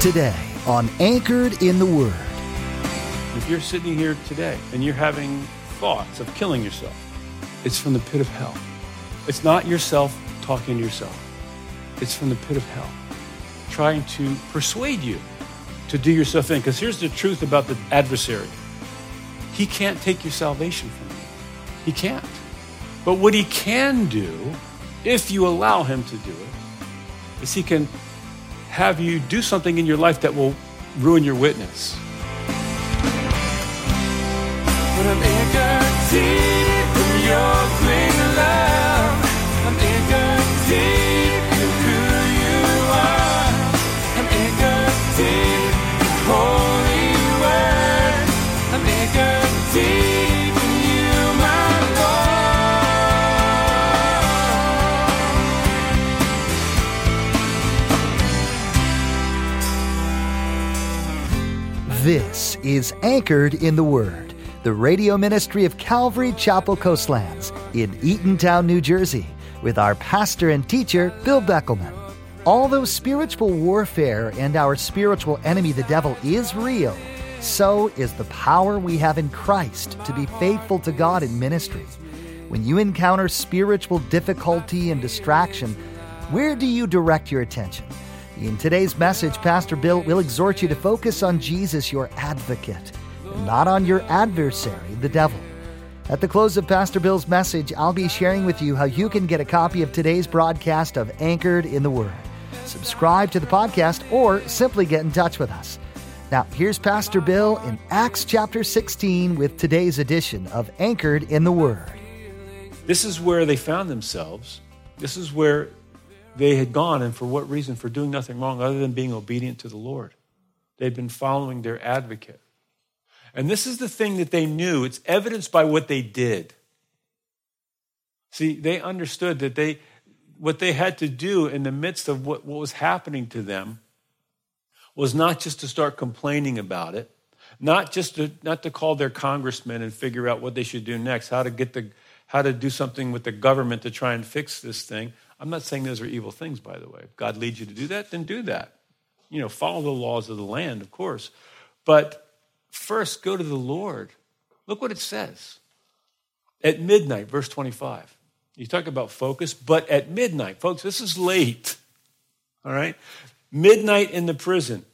Today on Anchored in the Word. If you're sitting here today and you're having thoughts of killing yourself, it's from the pit of hell. It's not yourself talking to yourself, it's from the pit of hell, trying to persuade you to do yourself in. Because here's the truth about the adversary he can't take your salvation from you, he can't. But what he can do, if you allow him to do it, is he can have you do something in your life that will ruin your witness. I'm is Anchored in the Word, the radio ministry of Calvary Chapel Coastlands in Eatontown, New Jersey, with our pastor and teacher, Bill Beckelman. Although spiritual warfare and our spiritual enemy, the devil, is real, so is the power we have in Christ to be faithful to God in ministry. When you encounter spiritual difficulty and distraction, where do you direct your attention? In today's message, Pastor Bill will exhort you to focus on Jesus, your advocate, and not on your adversary, the devil. At the close of Pastor Bill's message, I'll be sharing with you how you can get a copy of today's broadcast of Anchored in the Word. Subscribe to the podcast or simply get in touch with us. Now, here's Pastor Bill in Acts chapter 16 with today's edition of Anchored in the Word. This is where they found themselves. This is where they had gone, and for what reason? For doing nothing wrong other than being obedient to the Lord. They'd been following their advocate. And this is the thing that they knew. It's evidenced by what they did. See, they understood that they what they had to do in the midst of what, what was happening to them was not just to start complaining about it, not just to not to call their congressman and figure out what they should do next, how to get the how to do something with the government to try and fix this thing. I'm not saying those are evil things, by the way. If God leads you to do that, then do that. You know, follow the laws of the land, of course. But first, go to the Lord. Look what it says. At midnight, verse 25. You talk about focus, but at midnight, folks, this is late. All right? Midnight in the prison.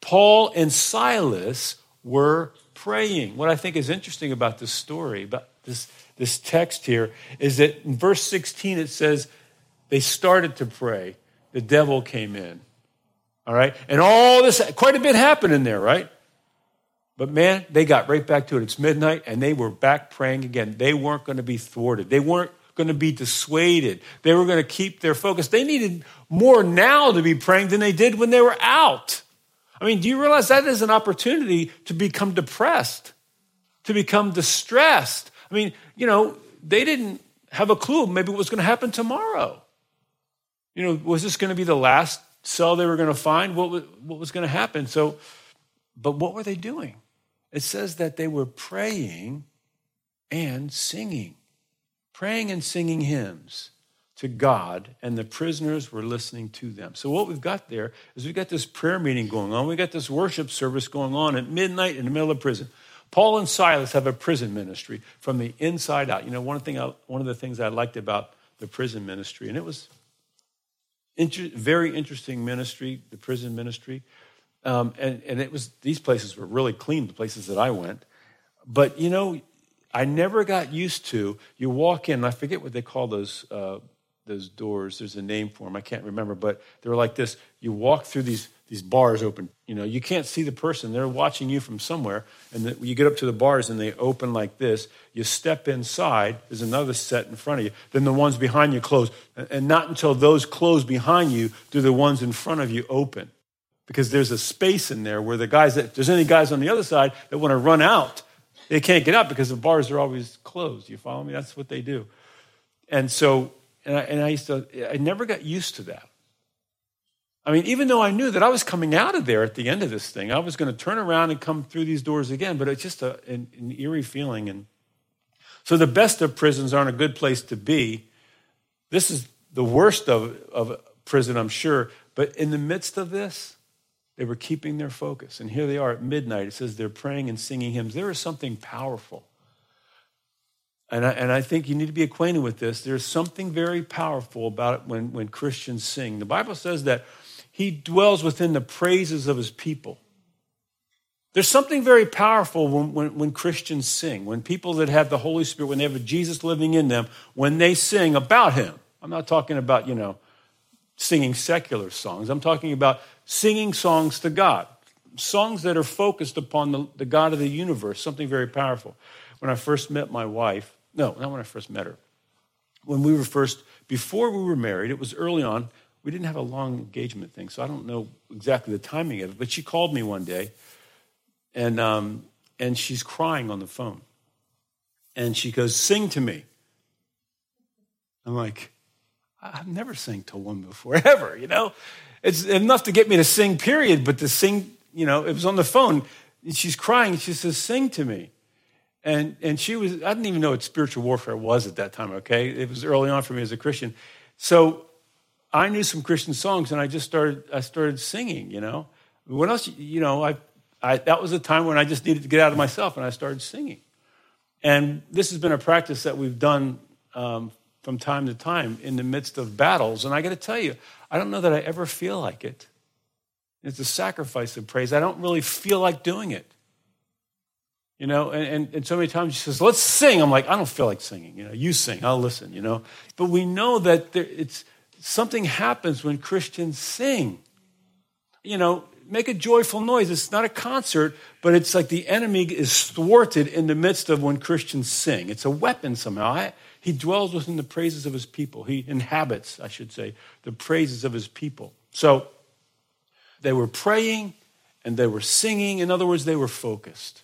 Paul and Silas were praying. What I think is interesting about this story, about this, this text here, is that in verse 16 it says, they started to pray. The devil came in. All right? And all this, quite a bit happened in there, right? But man, they got right back to it. It's midnight and they were back praying again. They weren't going to be thwarted. They weren't going to be dissuaded. They were going to keep their focus. They needed more now to be praying than they did when they were out. I mean, do you realize that is an opportunity to become depressed, to become distressed? I mean, you know, they didn't have a clue maybe what was going to happen tomorrow. You know, was this going to be the last cell they were going to find? What was, what was going to happen? So, but what were they doing? It says that they were praying and singing, praying and singing hymns to God, and the prisoners were listening to them. So, what we've got there is we've got this prayer meeting going on. We've got this worship service going on at midnight in the middle of prison. Paul and Silas have a prison ministry from the inside out. You know, one thing I, one of the things I liked about the prison ministry, and it was Inter- very interesting ministry, the prison ministry. Um, and, and it was, these places were really clean, the places that I went. But, you know, I never got used to, you walk in, I forget what they call those, uh, those doors. There's a name for them. I can't remember, but they're like this. You walk through these, these bars open. You know, you can't see the person. They're watching you from somewhere. And the, you get up to the bars and they open like this. You step inside. There's another set in front of you. Then the ones behind you close. And not until those close behind you do the ones in front of you open. Because there's a space in there where the guys that, if there's any guys on the other side that want to run out, they can't get out because the bars are always closed. You follow me? That's what they do. And so and I, and I used to, I never got used to that. I mean, even though I knew that I was coming out of there at the end of this thing, I was going to turn around and come through these doors again, but it's just a, an, an eerie feeling. And so the best of prisons aren't a good place to be. This is the worst of, of prison, I'm sure. But in the midst of this, They were keeping their focus. And here they are at midnight. It says they're praying and singing hymns. There is something powerful. And I, and I think you need to be acquainted with this. There's something very powerful about it when, when Christians sing. The Bible says that he dwells within the praises of his people. There's something very powerful when, when, when, Christians sing, when people that have the Holy Spirit, when they have Jesus living in them, when they sing about Him. I'm not talking about, you know, singing secular songs. I'm talking about singing songs to God, songs that are focused upon the, the God of the universe, something very powerful. When I first met my wife, no, not when I first met her, when we were first, before we were married, it was early on, we didn't have a long engagement thing, so I don't know exactly the timing of it, but she called me one day and, um, and she's crying on the phone. And she goes, Sing to me. I'm like, I've never sang to woman before, ever, you know? It's enough to get me to sing, period, but to sing, you know, it was on the phone. She's crying. She says, Sing to me. And, and she was, I didn't even know what spiritual warfare was at that time, okay? It was early on for me as a Christian. So I knew some Christian songs and I just started, I started singing, you know? What else, you know, I I, that was a time when I just needed to get out of myself and I started singing. And this has been a practice that we've done um, from time to time in the midst of battles. And I got to tell you, I don't know that I ever feel like it. It's a sacrifice of praise. I don't really feel like doing it. You know, and, and, and so many times she says, let's sing. I'm like, I don't feel like singing. You know, you sing, I'll listen, you know. But we know that there, it's something happens when Christians sing. You know, make a joyful noise. It's not a concert, but it's like the enemy is thwarted in the midst of when Christians sing. It's a weapon somehow. I, he dwells within the praises of his people. He inhabits, I should say, the praises of his people. So they were praying and they were singing. In other words, they were focused.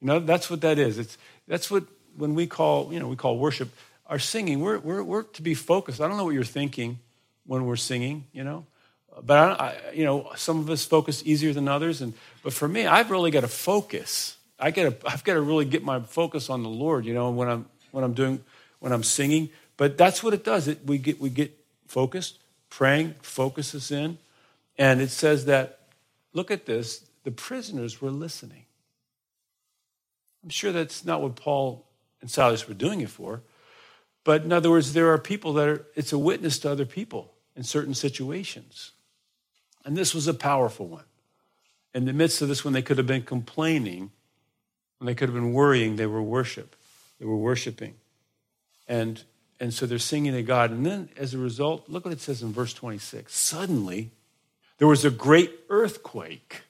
You know, that's what that is. It's, that's what, when we call, you know, we call worship, our singing, we're, we're, we're to be focused. I don't know what you're thinking when we're singing, you know but I, I, you know, some of us focus easier than others. And but for me, I've really got to focus. I got to, I've got to really get my focus on the Lord. You know, when I'm when I'm doing when I'm singing. But that's what it does. It, we get we get focused. Praying focuses in, and it says that. Look at this. The prisoners were listening. I'm sure that's not what Paul and Silas were doing it for. But in other words, there are people that are, it's a witness to other people in certain situations. And this was a powerful one. In the midst of this, when they could have been complaining, when they could have been worrying, they were worship. They were worshiping. And, and so they're singing to God. And then as a result, look what it says in verse 26. Suddenly, there was a great earthquake,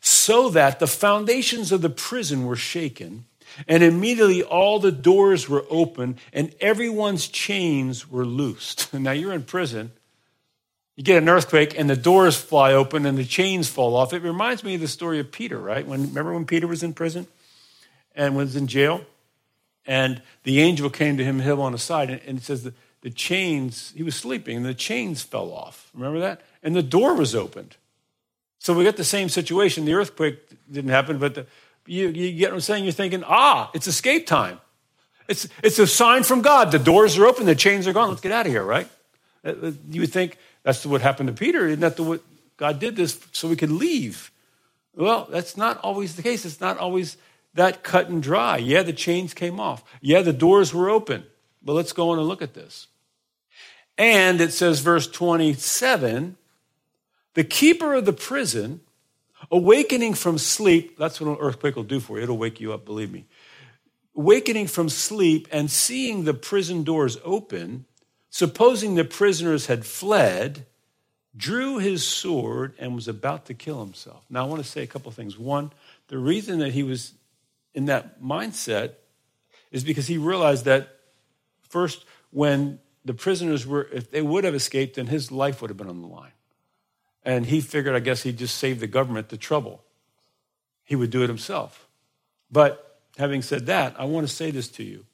so that the foundations of the prison were shaken, and immediately all the doors were open, and everyone's chains were loosed. Now you're in prison, you get an earthquake and the doors fly open and the chains fall off. It reminds me of the story of Peter, right? When remember when Peter was in prison and was in jail, and the angel came to him, him on the side, and it says that the chains. He was sleeping and the chains fell off. Remember that? And the door was opened. So we got the same situation. The earthquake didn't happen, but the, you, you get what I'm saying? You're thinking, ah, it's escape time. It's, it's a sign from God. The doors are open, the chains are gone. Let's get out of here, right? Uh, uh, you would think that's what happened to Peter. Isn't that the, what God did this so we could leave? Well, that's not always the case. It's not always that cut and dry. Yeah, the chains came off. Yeah, the doors were open. But let's go on and look at this. And it says, verse 27 the keeper of the prison, awakening from sleep, that's what an earthquake will do for you. It'll wake you up, believe me. Awakening from sleep and seeing the prison doors open, supposing the prisoners had fled, drew his sword and was about to kill himself. Now, I want to say a couple of things. One, the reason that he was in that mindset is because he realized that first, when the prisoners were, if they would have escaped, then his life would have been on the line. And he figured, I guess, he'd just save the government the trouble. He would do it himself. But having said that, I want to say this to you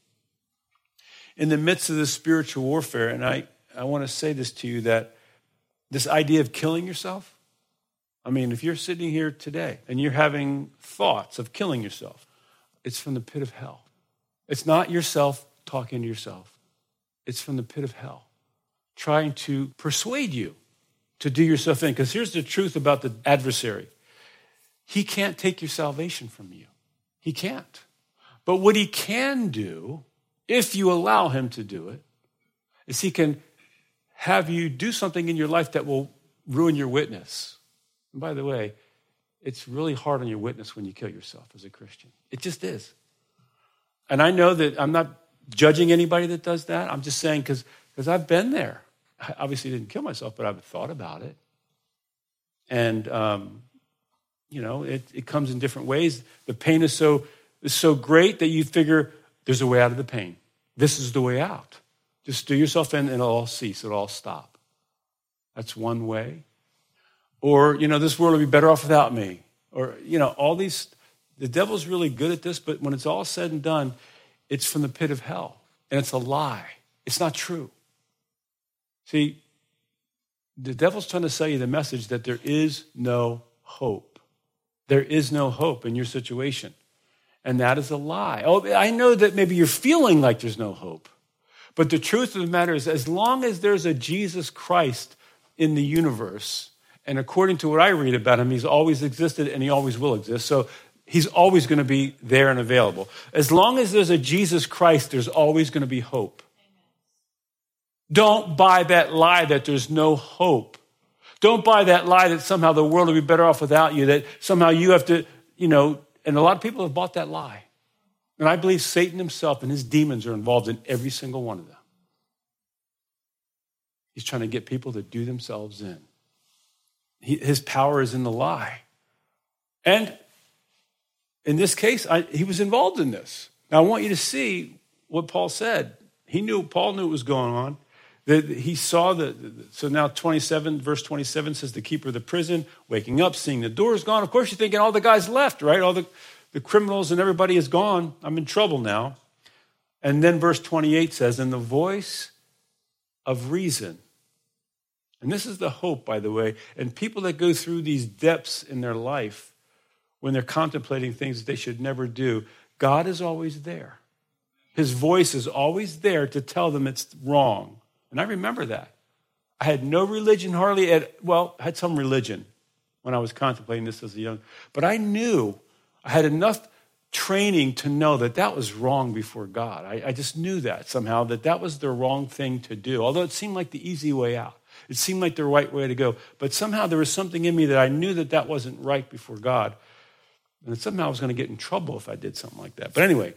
in the midst of this spiritual warfare, and I, I want to say this to you that this idea of killing yourself, I mean, if you're sitting here today and you're having thoughts of killing yourself, it's from the pit of hell. It's not yourself talking to yourself, it's from the pit of hell, trying to persuade you to do yourself in. Because here's the truth about the adversary he can't take your salvation from you. He can't. But what he can do, if you allow him to do it, is he can have you do something in your life that will ruin your witness. And by the way, it's really hard on your witness when you kill yourself as a Christian. It just is. And I know that I'm not judging anybody that does that. I'm just saying because I've been there. I obviously didn't kill myself, but I've thought about it. And, um, you know, it, it comes in different ways. The pain is so, is so great that you figure there's a way out of the pain. This is the way out. Just do yourself in and it'll all cease, it'll all stop. That's one way. Or, you know, this world will be better off without me. Or, you know, all these, the devil's really good at this, but when it's all said and done, it's from the pit of hell. And it's a lie. It's not true. See, the devil's trying to sell you the message that there is no hope. There is no hope in your situation. And that is a lie. Oh, I know that maybe you're feeling like there's no hope. But the truth of the matter is, as long as there's a Jesus Christ in the universe, and according to what I read about him, he's always existed and he always will exist. So he's always going to be there and available. As long as there's a Jesus Christ, there's always going to be hope. Don't buy that lie that there's no hope. Don't buy that lie that somehow the world will be better off without you, that somehow you have to, you know, and a lot of people have bought that lie. And I believe Satan himself and his demons are involved in every single one of them. He's trying to get people to do themselves in. He, his power is in the lie. And in this case, I, he was involved in this. Now, I want you to see what Paul said. He knew, Paul knew what was going on. He saw the, so now 27, verse 27 says, the keeper of the prison, waking up, seeing the doors gone. Of course, you're thinking all the guys left, right? All the, the criminals and everybody is gone. I'm in trouble now. And then verse 28 says, and the voice of reason. And this is the hope, by the way. And people that go through these depths in their life, when they're contemplating things that they should never do, God is always there. His voice is always there to tell them it's wrong. And I remember that. I had no religion hardly at, well, had some religion when I was contemplating this as a young, but I knew I had enough training to know that that was wrong before God. I, I just knew that somehow, that that was the wrong thing to do, although it seemed like the easy way out. It seemed like the right way to go. But somehow there was something in me that I knew that that wasn't right before God. And somehow I was going to get in trouble if I did something like that. But anyway,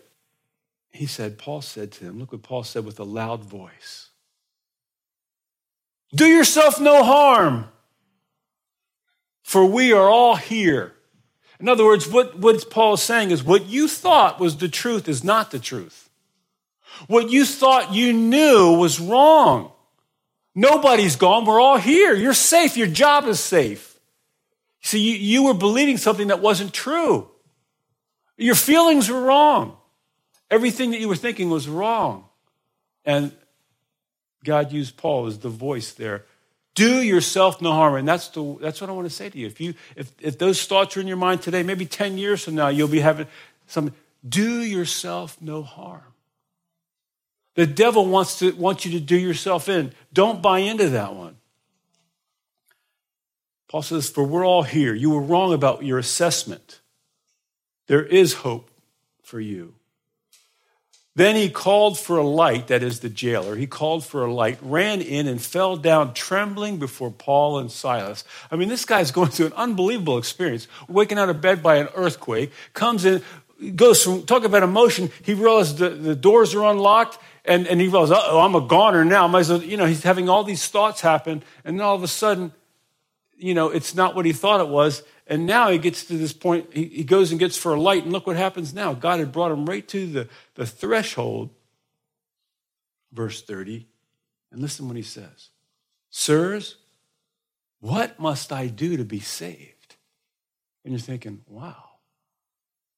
he said, Paul said to him, look what Paul said with a loud voice Do yourself no harm, for we are all here. In other words, what, what Paul is saying is what you thought was the truth is not the truth. What you thought you knew was wrong. Nobody's gone. We're all here. You're safe. Your job is safe. See, you, you were believing something that wasn't true. Your feelings were wrong. Everything that you were thinking was wrong. And God used Paul as the voice there. Do yourself no harm. And that's, the, that's what I want to say to you. If, you if, if those thoughts are in your mind today, maybe 10 years from now, you'll be having some, do yourself no harm. The devil wants to want you to do yourself in. Don't buy into that one. Paul says, For we're all here. You were wrong about your assessment. There is hope for you. Then he called for a light, that is the jailer. He called for a light, ran in, and fell down trembling before Paul and Silas. I mean, this guy's going through an unbelievable experience, waking out of bed by an earthquake, comes in, goes from, talk about emotion, he realizes the, the doors are unlocked, and, and he realizes, oh, I'm a goner now. Might as well, you know, he's having all these thoughts happen, and then all of a sudden, you know, it's not what he thought it was. And now he gets to this point, he, goes and gets for a light, and look what happens now. God had brought him right to the, the threshold, verse 30. And listen what he says Sirs, what must I do to be saved? And you're thinking, wow,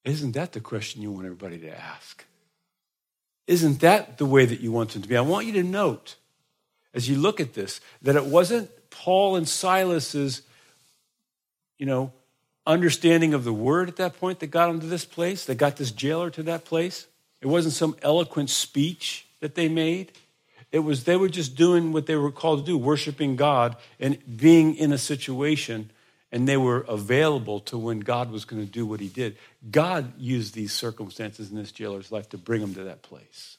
isn't that the question you want everybody to ask? Isn't that the way that you want them to be? I want you to note, as you look at this, that it wasn't Paul and Silas's, you know, understanding of the word at that point that got them to this place, that got this jailer to that place. It wasn't some eloquent speech that they made. It was they were just doing what they were called to do, worshiping God and being in a situation, and they were available to when God was going to do what he did. God used these circumstances in this jailer's life to bring him to that place.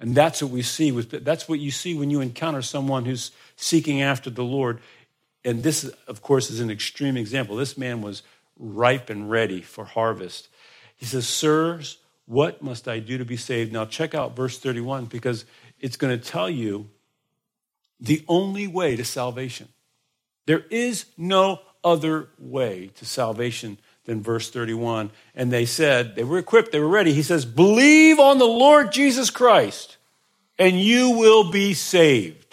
And that's what we see with that's what you see when you encounter someone who's seeking after the Lord. And this, of course, is an extreme example. This man was ripe and ready for harvest. He says, Sirs, what must I do to be saved? Now, check out verse 31 because it's going to tell you the only way to salvation. There is no other way to salvation than verse 31. And they said, they were equipped, they were ready. He says, Believe on the Lord Jesus Christ, and you will be saved.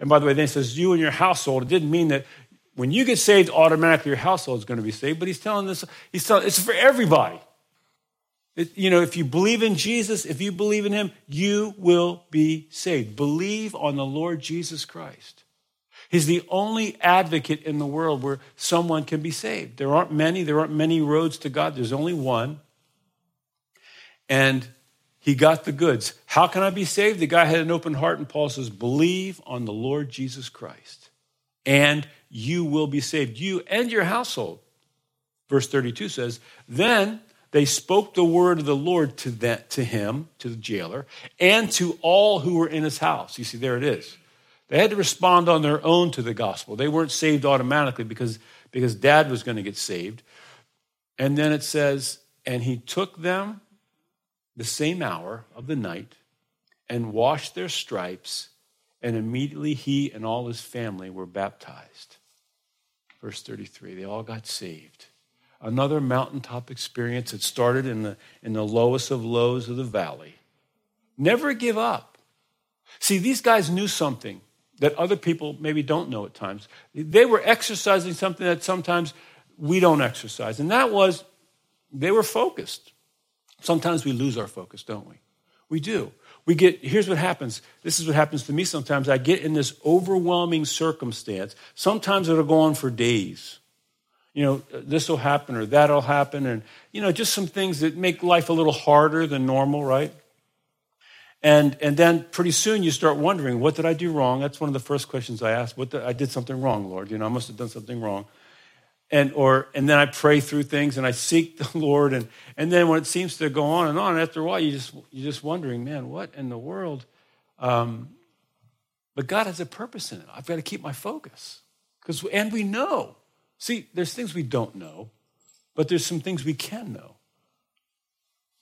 And by the way, then he says, You and your household. It didn't mean that when you get saved, automatically your household is going to be saved, but he's telling this, he's telling it's for everybody. It, you know, if you believe in Jesus, if you believe in him, you will be saved. Believe on the Lord Jesus Christ. He's the only advocate in the world where someone can be saved. There aren't many, there aren't many roads to God. There's only one. And he got the goods. How can I be saved? The guy had an open heart, and Paul says, Believe on the Lord Jesus Christ, and you will be saved, you and your household. Verse 32 says, Then they spoke the word of the Lord to, that, to him, to the jailer, and to all who were in his house. You see, there it is. They had to respond on their own to the gospel. They weren't saved automatically because, because dad was going to get saved. And then it says, and he took them the same hour of the night and washed their stripes, and immediately he and all his family were baptized. Verse 33 they all got saved another mountaintop experience that started in the, in the lowest of lows of the valley. Never give up. See, these guys knew something that other people maybe don't know at times. They were exercising something that sometimes we don't exercise, and that was they were focused. Sometimes we lose our focus, don't we? We do. We get, here's what happens. This is what happens to me sometimes. I get in this overwhelming circumstance. Sometimes it'll go on for days you know, uh, this will happen or that'll happen, and, you know, just some things that make life a little harder than normal, right? And, and then pretty soon you start wondering, what did I do wrong? That's one of the first questions I ask. What did, I did something wrong, Lord. You know, I must have done something wrong. And, or, and then I pray through things and I seek the Lord. And, and then when it seems to go on and on, after a while, you just, you're just wondering, man, what in the world? Um, but God has a purpose in it. I've got to keep my focus. Because, and we know See, there's things we don't know, but there's some things we can know.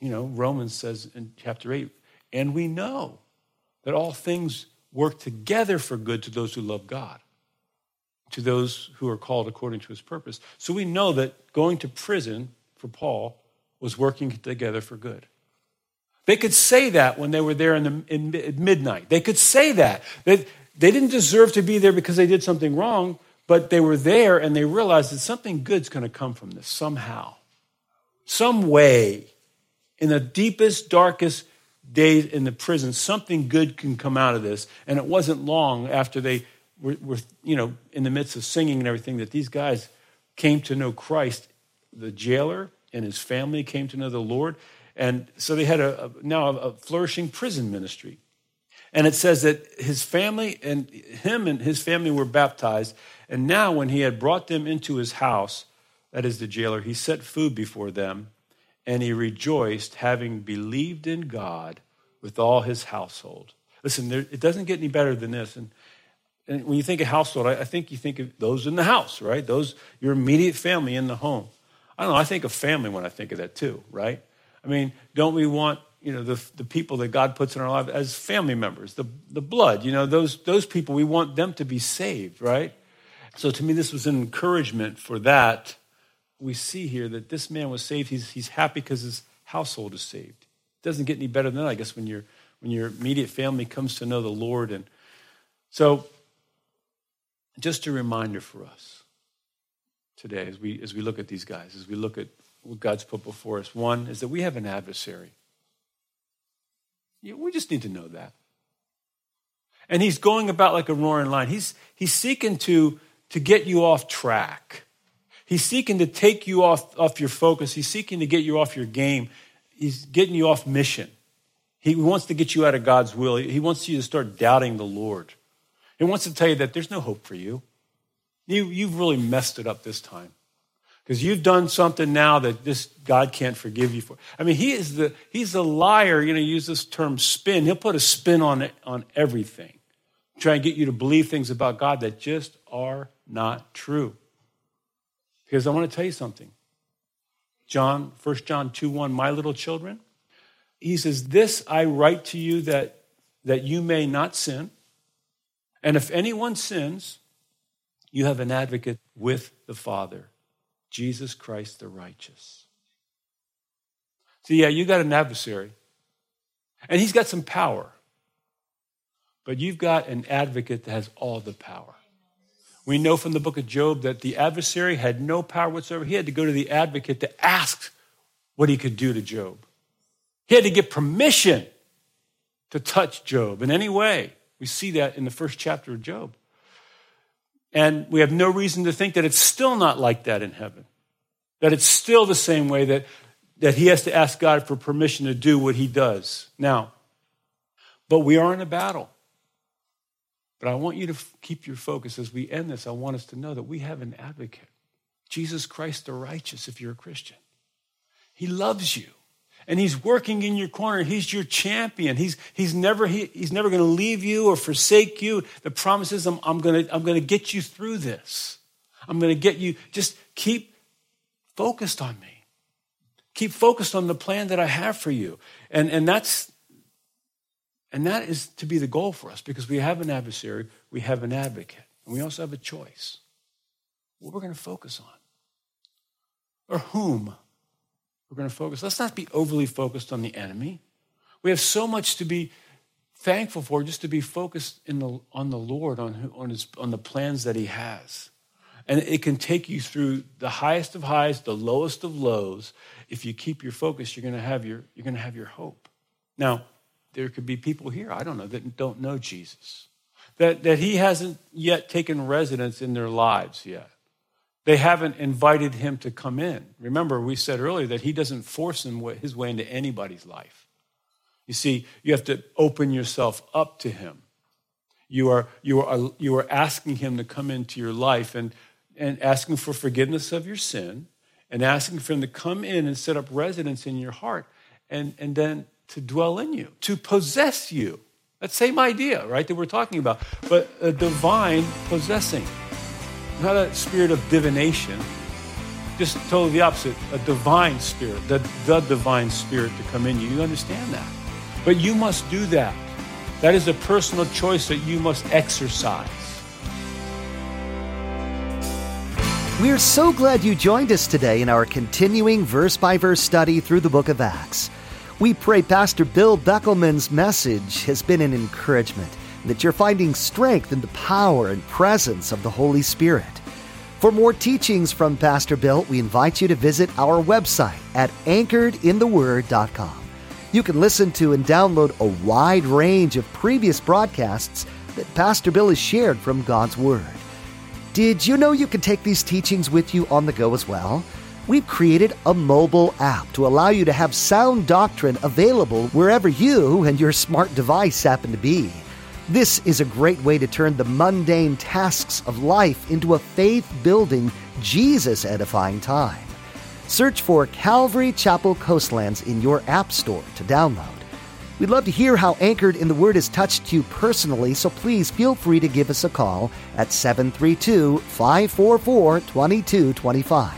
You know, Romans says in chapter 8, and we know that all things work together for good to those who love God, to those who are called according to his purpose. So we know that going to prison for Paul was working together for good. They could say that when they were there in, the, in midnight. They could say that. They, they didn't deserve to be there because they did something wrong, but they were there and they realized that something good's going to come from this somehow, some way. In the deepest, darkest days in the prison, something good can come out of this. And it wasn't long after they were, were you know, in the midst of singing and everything that these guys came to know Christ. The jailer and his family came to know the Lord. And so they had a, a now a flourishing prison ministry. And it says that his family and him and his family were baptized. And now, when he had brought them into his house, that is the jailer, he set food before them, and he rejoiced, having believed in God with all his household. Listen, there, it doesn't get any better than this. And, and when you think of household, I, I, think you think of those in the house, right? Those, your immediate family in the home. I don't know, I think of family when I think of that too, right? I mean, don't we want you know, the, the people that God puts in our life as family members, the, the blood, you know, those, those people, we want them to be saved, right? So to me, this was an encouragement for that. We see here that this man was saved. He's, he's happy because his household is saved. It doesn't get any better than that, I guess, when, you when your immediate family comes to know the Lord. And so, just a reminder for us today as we, as we look at these guys, as we look at what God's put before us. One is that we have an adversary. We just need to know that. And he's going about like a roaring lion. He's, he's seeking to, to get you off track. He's seeking to take you off, off your focus. He's seeking to get you off your game. He's getting you off mission. He wants to get you out of God's will. He wants you to start doubting the Lord. He wants to tell you that there's no hope for you. you you've really messed it up this time because you've done something now that this God can't forgive you for. I mean, he is the he's the liar. You know, use this term spin. He'll put a spin on it on everything, try and get you to believe things about God that just are not true. Because I want to tell you something. John, 1 John 2 1, my little children, he says, This I write to you that, that you may not sin. And if anyone sins, you have an advocate with the Father, Jesus Christ the righteous. So, yeah, you got an adversary, and he's got some power, but you've got an advocate that has all the power. We know from the book of Job that the adversary had no power whatsoever. He had to go to the advocate to ask what he could do to Job. He had to get permission to touch Job in any way. We see that in the first chapter of Job. And we have no reason to think that it's still not like that in heaven. That it's still the same way that, that he has to ask God for permission to do what he does. Now, but we are in a battle. But I want you to keep your focus as we end this. I want us to know that we have an advocate, Jesus Christ the righteous, if you're a Christian. He loves you. And he's working in your corner. He's your champion. He's, he's never, he, he's never going to leave you or forsake you. The promise is, I'm, I'm going to I'm going to get you through this. I'm going to get you, just keep focused on me. Keep focused on the plan that I have for you. And, and that's, and that is to be the goal for us because we have an adversary, we have an advocate, and we also have a choice. What we're going to focus on, or whom we're going to focus. Let's not be overly focused on the enemy. We have so much to be thankful for just to be focused the, on the Lord, on, on, his, on the plans that He has. And it can take you through the highest of highs, the lowest of lows. If you keep your focus, you're going to have your, you're going to have your hope. Now, there could be people here, I don't know, that don't know Jesus, that, that he hasn't yet taken residence in their lives yet. They haven't invited him to come in. Remember, we said earlier that he doesn't force his way into anybody's life. You see, you have to open yourself up to him. You are, you are, you are asking him to come into your life and, and asking for forgiveness of your sin and asking for him to come in and set up residence in your heart. And, and then to dwell in you, to possess you. That same idea, right, that we're talking about, but a divine possessing. Not a spirit of divination, just totally the opposite, a divine spirit, the, the divine spirit to come in you. You understand that? But you must do that. That is a personal choice that you must exercise. We're so glad you joined us today in our continuing verse by verse study through the book of Acts. We pray Pastor Bill Beckelman's message has been an encouragement, that you're finding strength in the power and presence of the Holy Spirit. For more teachings from Pastor Bill, we invite you to visit our website at anchoredintheword.com. You can listen to and download a wide range of previous broadcasts that Pastor Bill has shared from God's Word. Did you know you can take these teachings with you on the go as well? we've created a mobile app to allow you to have sound doctrine available wherever you and your smart device happen to be. This is a great way to turn the mundane tasks of life into a faith building, Jesus edifying time. Search for Calvary Chapel Coastlands in your App Store to download. We'd love to hear how Anchored in the Word has touched you personally, so please feel free to give us a call at 732 544 2225.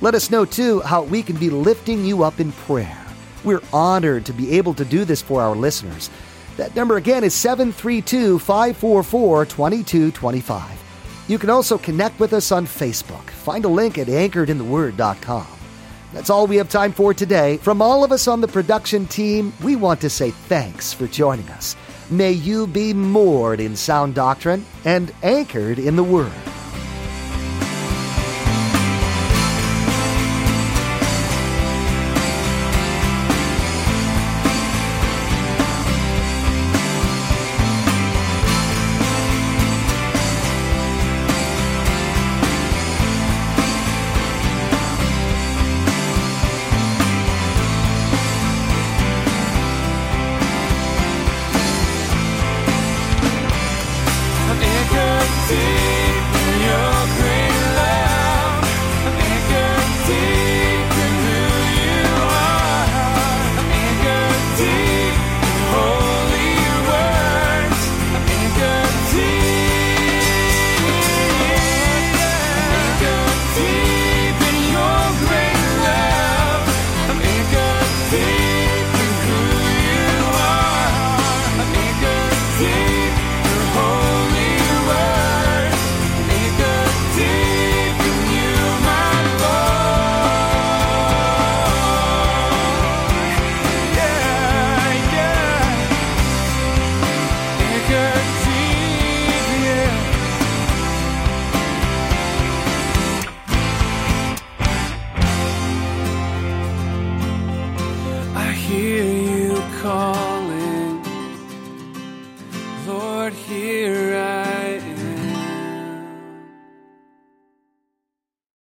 Let us know, too, how we can be lifting you up in prayer. We're honored to be able to do this for our listeners. That number again is 732 544 2225. You can also connect with us on Facebook. Find a link at anchoredintheword.com. That's all we have time for today. From all of us on the production team, we want to say thanks for joining us. May you be moored in sound doctrine and anchored in the Word.